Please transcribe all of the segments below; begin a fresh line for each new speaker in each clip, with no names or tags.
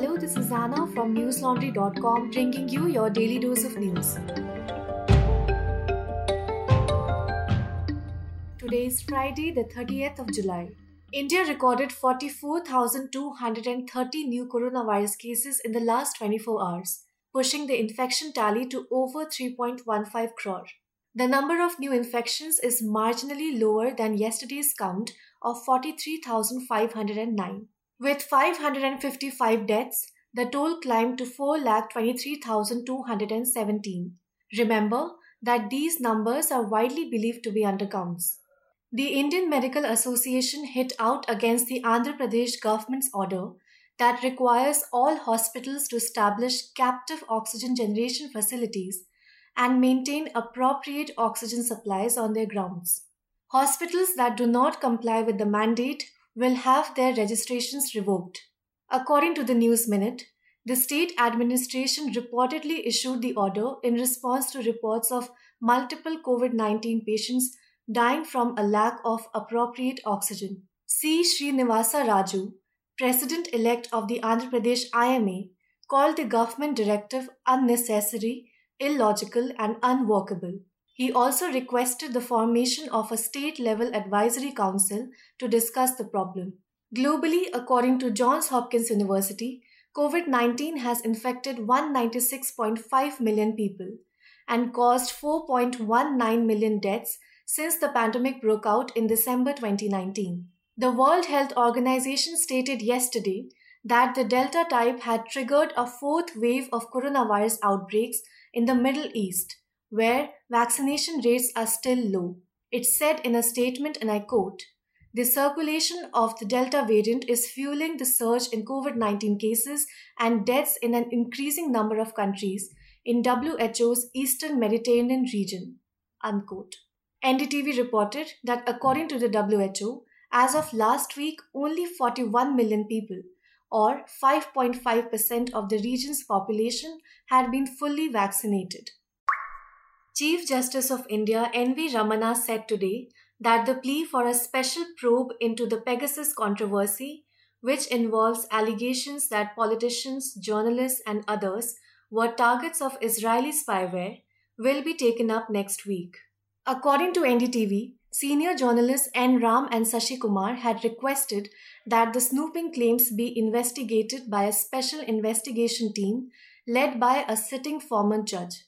Hello, this is Anna from newslaundry.com bringing you your daily dose of news. Today is Friday, the 30th of July. India recorded 44,230 new coronavirus cases in the last 24 hours, pushing the infection tally to over 3.15 crore. The number of new infections is marginally lower than yesterday's count of 43,509. With 555 deaths, the toll climbed to 4,23,217. Remember that these numbers are widely believed to be undercounts. The Indian Medical Association hit out against the Andhra Pradesh government's order that requires all hospitals to establish captive oxygen generation facilities and maintain appropriate oxygen supplies on their grounds. Hospitals that do not comply with the mandate will have their registrations revoked. According to the News Minute, the state administration reportedly issued the order in response to reports of multiple COVID 19 patients dying from a lack of appropriate oxygen. C. Srinivasa Raju, President elect of the Andhra Pradesh IMA, called the government directive unnecessary illogical, and unworkable. He also requested the formation of a state level advisory council to discuss the problem. Globally, according to Johns Hopkins University, COVID 19 has infected 196.5 million people and caused 4.19 million deaths since the pandemic broke out in December 2019. The World Health Organization stated yesterday that the Delta type had triggered a fourth wave of coronavirus outbreaks in the Middle East, where vaccination rates are still low. It said in a statement, and I quote, the circulation of the Delta variant is fueling the surge in COVID 19 cases and deaths in an increasing number of countries in WHO's Eastern Mediterranean region. Unquote. NDTV reported that according to the WHO, as of last week, only 41 million people, or 5.5% of the region's population had been fully vaccinated. Chief Justice of India N.V. Ramana said today that the plea for a special probe into the Pegasus controversy, which involves allegations that politicians, journalists, and others were targets of Israeli spyware, will be taken up next week. According to NDTV, Senior journalists N. Ram and Sashi Kumar had requested that the snooping claims be investigated by a special investigation team led by a sitting former judge.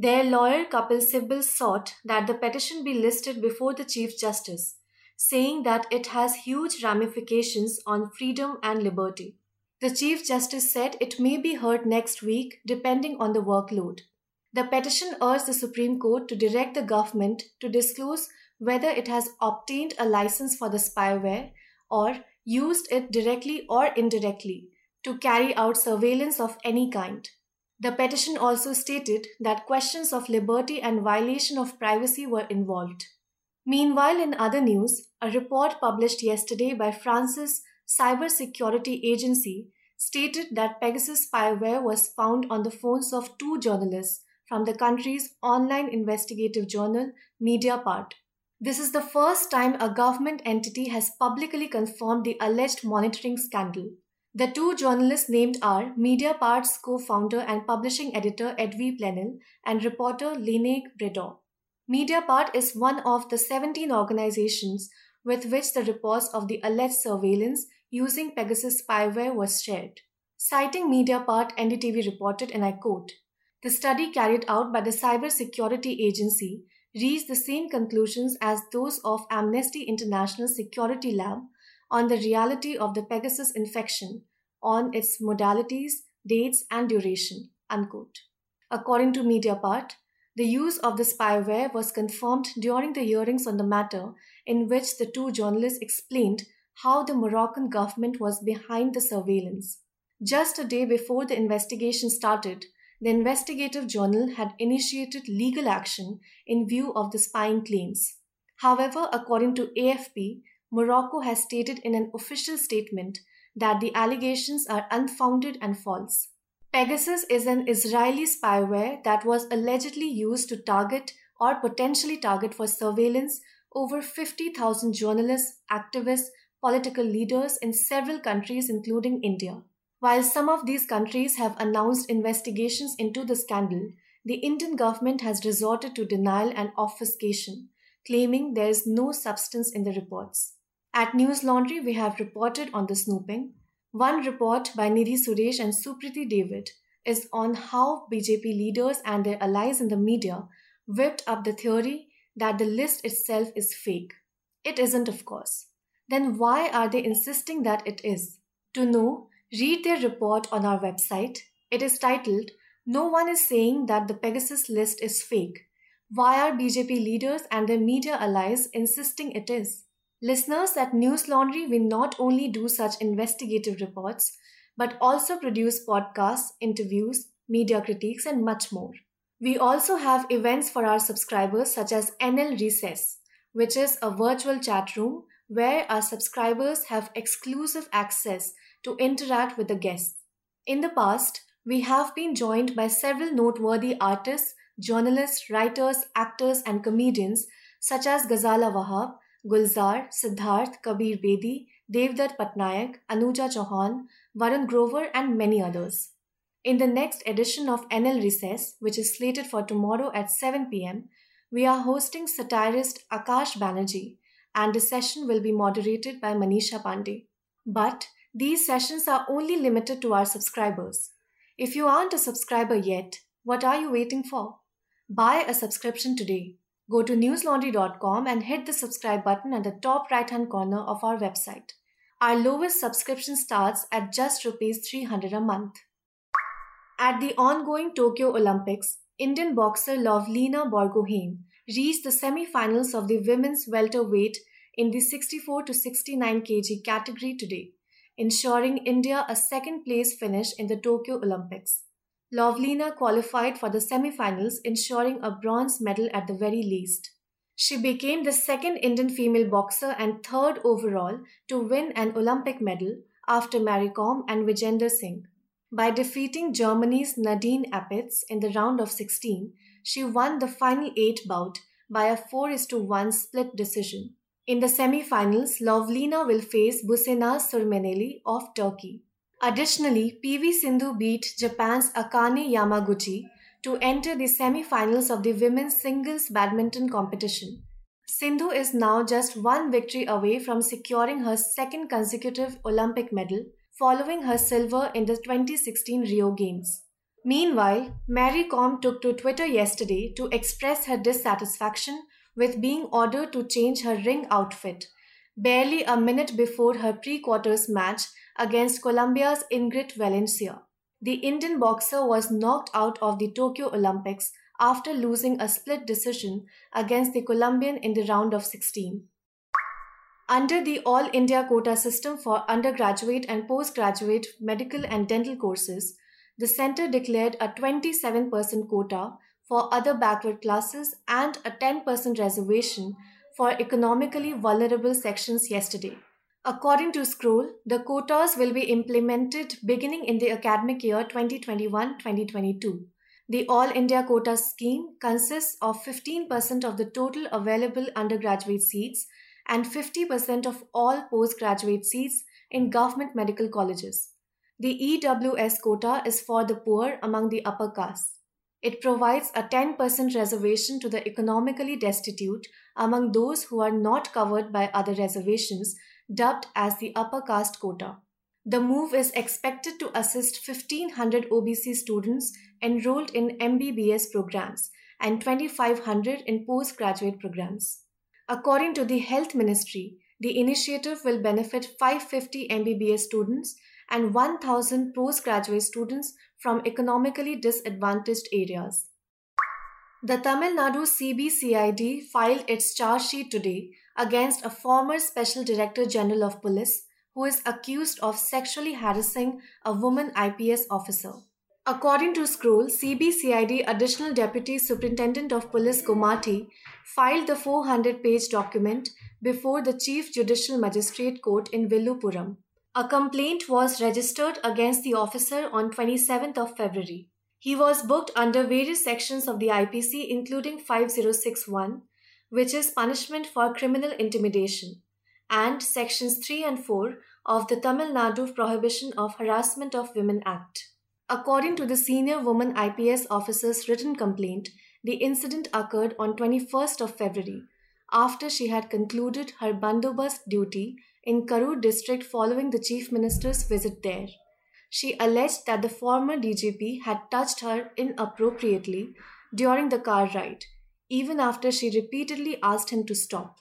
Their lawyer Kapil Sibal sought that the petition be listed before the Chief Justice, saying that it has huge ramifications on freedom and liberty. The Chief Justice said it may be heard next week depending on the workload. The petition urged the Supreme Court to direct the government to disclose whether it has obtained a license for the spyware or used it directly or indirectly to carry out surveillance of any kind. The petition also stated that questions of liberty and violation of privacy were involved. Meanwhile, in other news, a report published yesterday by France's cybersecurity agency stated that Pegasus spyware was found on the phones of two journalists from the country's online investigative journal Mediapart. This is the first time a government entity has publicly confirmed the alleged monitoring scandal. The two journalists named are Mediapart's co founder and publishing editor Edwy Plenel and reporter Lénaïg Bredoux. Mediapart is one of the 17 organizations with which the reports of the alleged surveillance using Pegasus spyware was shared. Citing Mediapart, NDTV reported, and I quote The study carried out by the Cybersecurity Agency reached the same conclusions as those of Amnesty International Security Lab on the reality of the Pegasus infection, on its modalities, dates, and duration. Unquote. According to Mediapart, the use of the spyware was confirmed during the hearings on the matter, in which the two journalists explained how the Moroccan government was behind the surveillance. Just a day before the investigation started, the investigative journal had initiated legal action in view of the spying claims. However, according to AFP, Morocco has stated in an official statement that the allegations are unfounded and false. Pegasus is an Israeli spyware that was allegedly used to target or potentially target for surveillance over 50,000 journalists, activists, political leaders in several countries, including India. While some of these countries have announced investigations into the scandal, the Indian government has resorted to denial and obfuscation, claiming there is no substance in the reports. At News Laundry, we have reported on the snooping. One report by Nidhi Suresh and Supriti David is on how BJP leaders and their allies in the media whipped up the theory that the list itself is fake. It isn't, of course. Then why are they insisting that it is? To know, read their report on our website. It is titled No One is Saying That the Pegasus List is Fake. Why are BJP leaders and their media allies insisting it is? Listeners at News Laundry, we not only do such investigative reports, but also produce podcasts, interviews, media critiques, and much more. We also have events for our subscribers such as NL Recess, which is a virtual chat room where our subscribers have exclusive access to interact with the guests. In the past, we have been joined by several noteworthy artists, journalists, writers, actors, and comedians such as Ghazala Wahab, Gulzar, Siddharth, Kabir Bedi, Devdutt Pattanaik, Anuja Chauhan, Varun Grover, and many others. In the next edition of NL Recess, which is slated for tomorrow at 7 pm, we are hosting satirist Akash Banerjee, and the session will be moderated by Manisha Pandey. But these sessions are only limited to our subscribers. If you aren't a subscriber yet, what are you waiting for? Buy a subscription today. Go to newslaundry.com and hit the subscribe button at the top right hand corner of our website. Our lowest subscription starts at just rupees 300 a month. At the ongoing Tokyo Olympics, Indian boxer Lovlina Borgohain reached the semi-finals of the women's welterweight in the 64 to 69 kg category today, ensuring India a second place finish in the Tokyo Olympics. Lovlina qualified for the semi-finals, ensuring a bronze medal at the very least. She became the second Indian female boxer and third overall to win an Olympic medal after Mary Kom and Vijender Singh. By defeating Germany's Nadine Apitz in the round of 16, she won the final eight bout by a 4 to 1 split decision. In the semi-finals, Lovlina will face Busenaz Surmeneli of Turkey. Additionally, PV Sindhu beat Japan's Akane Yamaguchi to enter the semi-finals of the women's singles badminton competition. Sindhu is now just one victory away from securing her second consecutive Olympic medal following her silver in the 2016 Rio Games. Meanwhile, Mary Kom took to Twitter yesterday to express her dissatisfaction with being ordered to change her ring outfit, barely a minute before her pre quarters match against Colombia's Ingrid Valencia. The Indian boxer was knocked out of the Tokyo Olympics after losing a split decision against the Colombian in the round of 16. Under the All India quota system for undergraduate and postgraduate medical and dental courses, the center declared a 27% quota for other backward classes and a 10% reservation for economically vulnerable sections yesterday. According to Scroll, the quotas will be implemented beginning in the academic year 2021 2022. The All India Quota scheme consists of 15% of the total available undergraduate seats and 50% of all postgraduate seats in government medical colleges. The EWS quota is for the poor among the upper castes. It provides a 10% reservation to the economically destitute among those who are not covered by other reservations, dubbed as the upper caste quota. The move is expected to assist 1500 OBC students enrolled in MBBS programs and 2500 in postgraduate programs. According to the Health Ministry, the initiative will benefit 550 MBBS students and 1000 postgraduate students from economically disadvantaged areas. The Tamil Nadu CBCID filed its charge sheet today against a former Special Director General of Police who is accused of sexually harassing a woman IPS officer. According to Scroll, CBCID Additional Deputy Superintendent of Police Gomati filed the 400 page document before the Chief Judicial Magistrate Court in Villupuram. A complaint was registered against the officer on 27th of February. He was booked under various sections of the IPC including 5061, which is punishment for criminal intimidation, and sections 3 and 4 of the Tamil Nadu Prohibition of Harassment of Women Act. According to the senior woman IPS officer's written complaint, the incident occurred on 21st of February after she had concluded her bandobast duty in Karur district following the chief minister's visit there. She alleged that the former DGP had touched her inappropriately during the car ride, even after she repeatedly asked him to stop.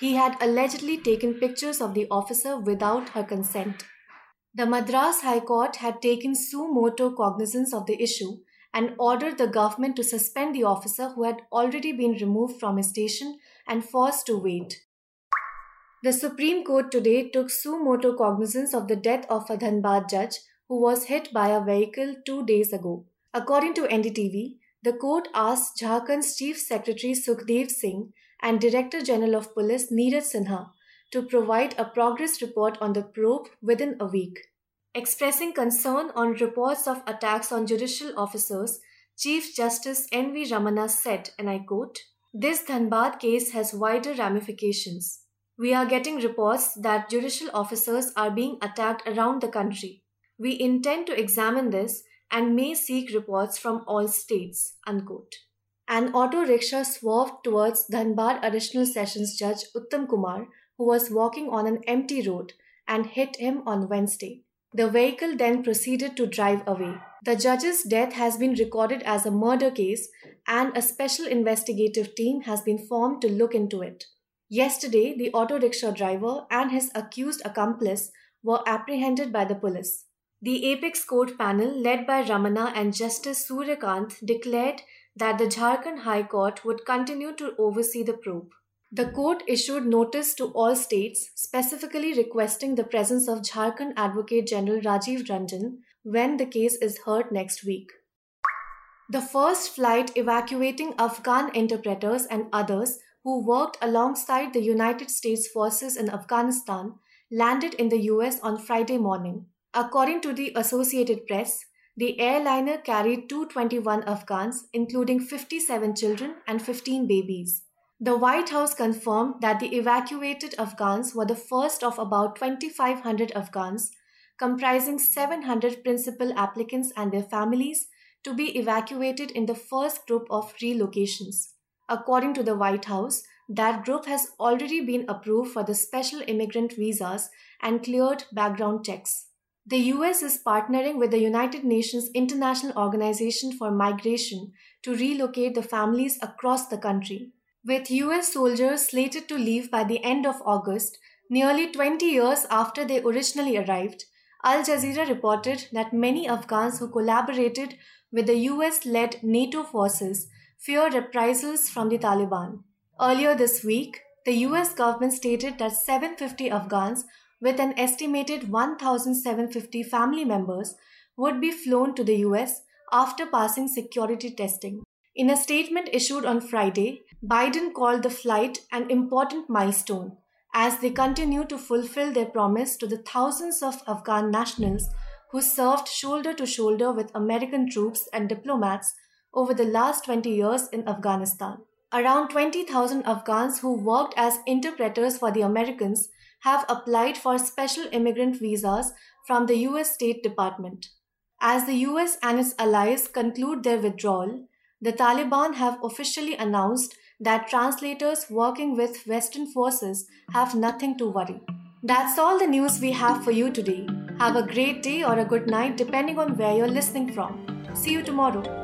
He had allegedly taken pictures of the officer without her consent. The Madras High Court had taken suo motu cognizance of the issue and ordered the government to suspend the officer who had already been removed from his station and forced to wait. The Supreme Court today took suo motu cognizance of the death of a Dhanbad judge who was hit by a vehicle two days ago. According to NDTV, the court asked Jharkhand's Chief Secretary Sukhdev Singh and Director General of Police Neeraj Sinha to provide a progress report on the probe within a week. Expressing concern on reports of attacks on judicial officers, Chief Justice N.V. Ramana said, and I quote, This Dhanbad case has wider ramifications. We are getting reports that judicial officers are being attacked around the country. We intend to examine this and may seek reports from all states. Unquote. An auto rickshaw swerved towards Dhanbad Additional Sessions Judge Uttam Kumar, who was walking on an empty road, and hit him on Wednesday. The vehicle then proceeded to drive away. The judge's death has been recorded as a murder case, and a special investigative team has been formed to look into it. Yesterday, the auto rickshaw driver and his accused accomplice were apprehended by the police. The apex court panel, led by Ramana and Justice Suryakant, declared that the Jharkhand High Court would continue to oversee the probe. The court issued notice to all states, specifically requesting the presence of Jharkhand Advocate General Rajiv Ranjan when the case is heard next week. The first flight evacuating Afghan interpreters and others who worked alongside the United States forces in Afghanistan landed in the US on Friday morning. According to the Associated Press, the airliner carried 221 Afghans, including 57 children and 15 babies. The White House confirmed that the evacuated Afghans were the first of about 2,500 Afghans, comprising 700 principal applicants and their families, to be evacuated in the first group of relocations. According to the White House, that group has already been approved for the special immigrant visas and cleared background checks. The US is partnering with the United Nations International Organization for Migration to relocate the families across the country. With US soldiers slated to leave by the end of August, nearly 20 years after they originally arrived, Al Jazeera reported that many Afghans who collaborated with the US led NATO forces fear reprisals from the Taliban. Earlier this week, the US government stated that 750 Afghans with an estimated 1,750 family members would be flown to the US after passing security testing. In a statement issued on Friday, Biden called the flight an important milestone as they continue to fulfill their promise to the thousands of Afghan nationals who served shoulder to shoulder with American troops and diplomats over the last 20 years in Afghanistan. Around 20,000 Afghans who worked as interpreters for the Americans have applied for special immigrant visas from the US State Department. As the US and its allies conclude their withdrawal, the Taliban have officially announced that translators working with Western forces have nothing to worry. That's all the news we have for you today. Have a great day or a good night depending on where you're listening from. See you tomorrow.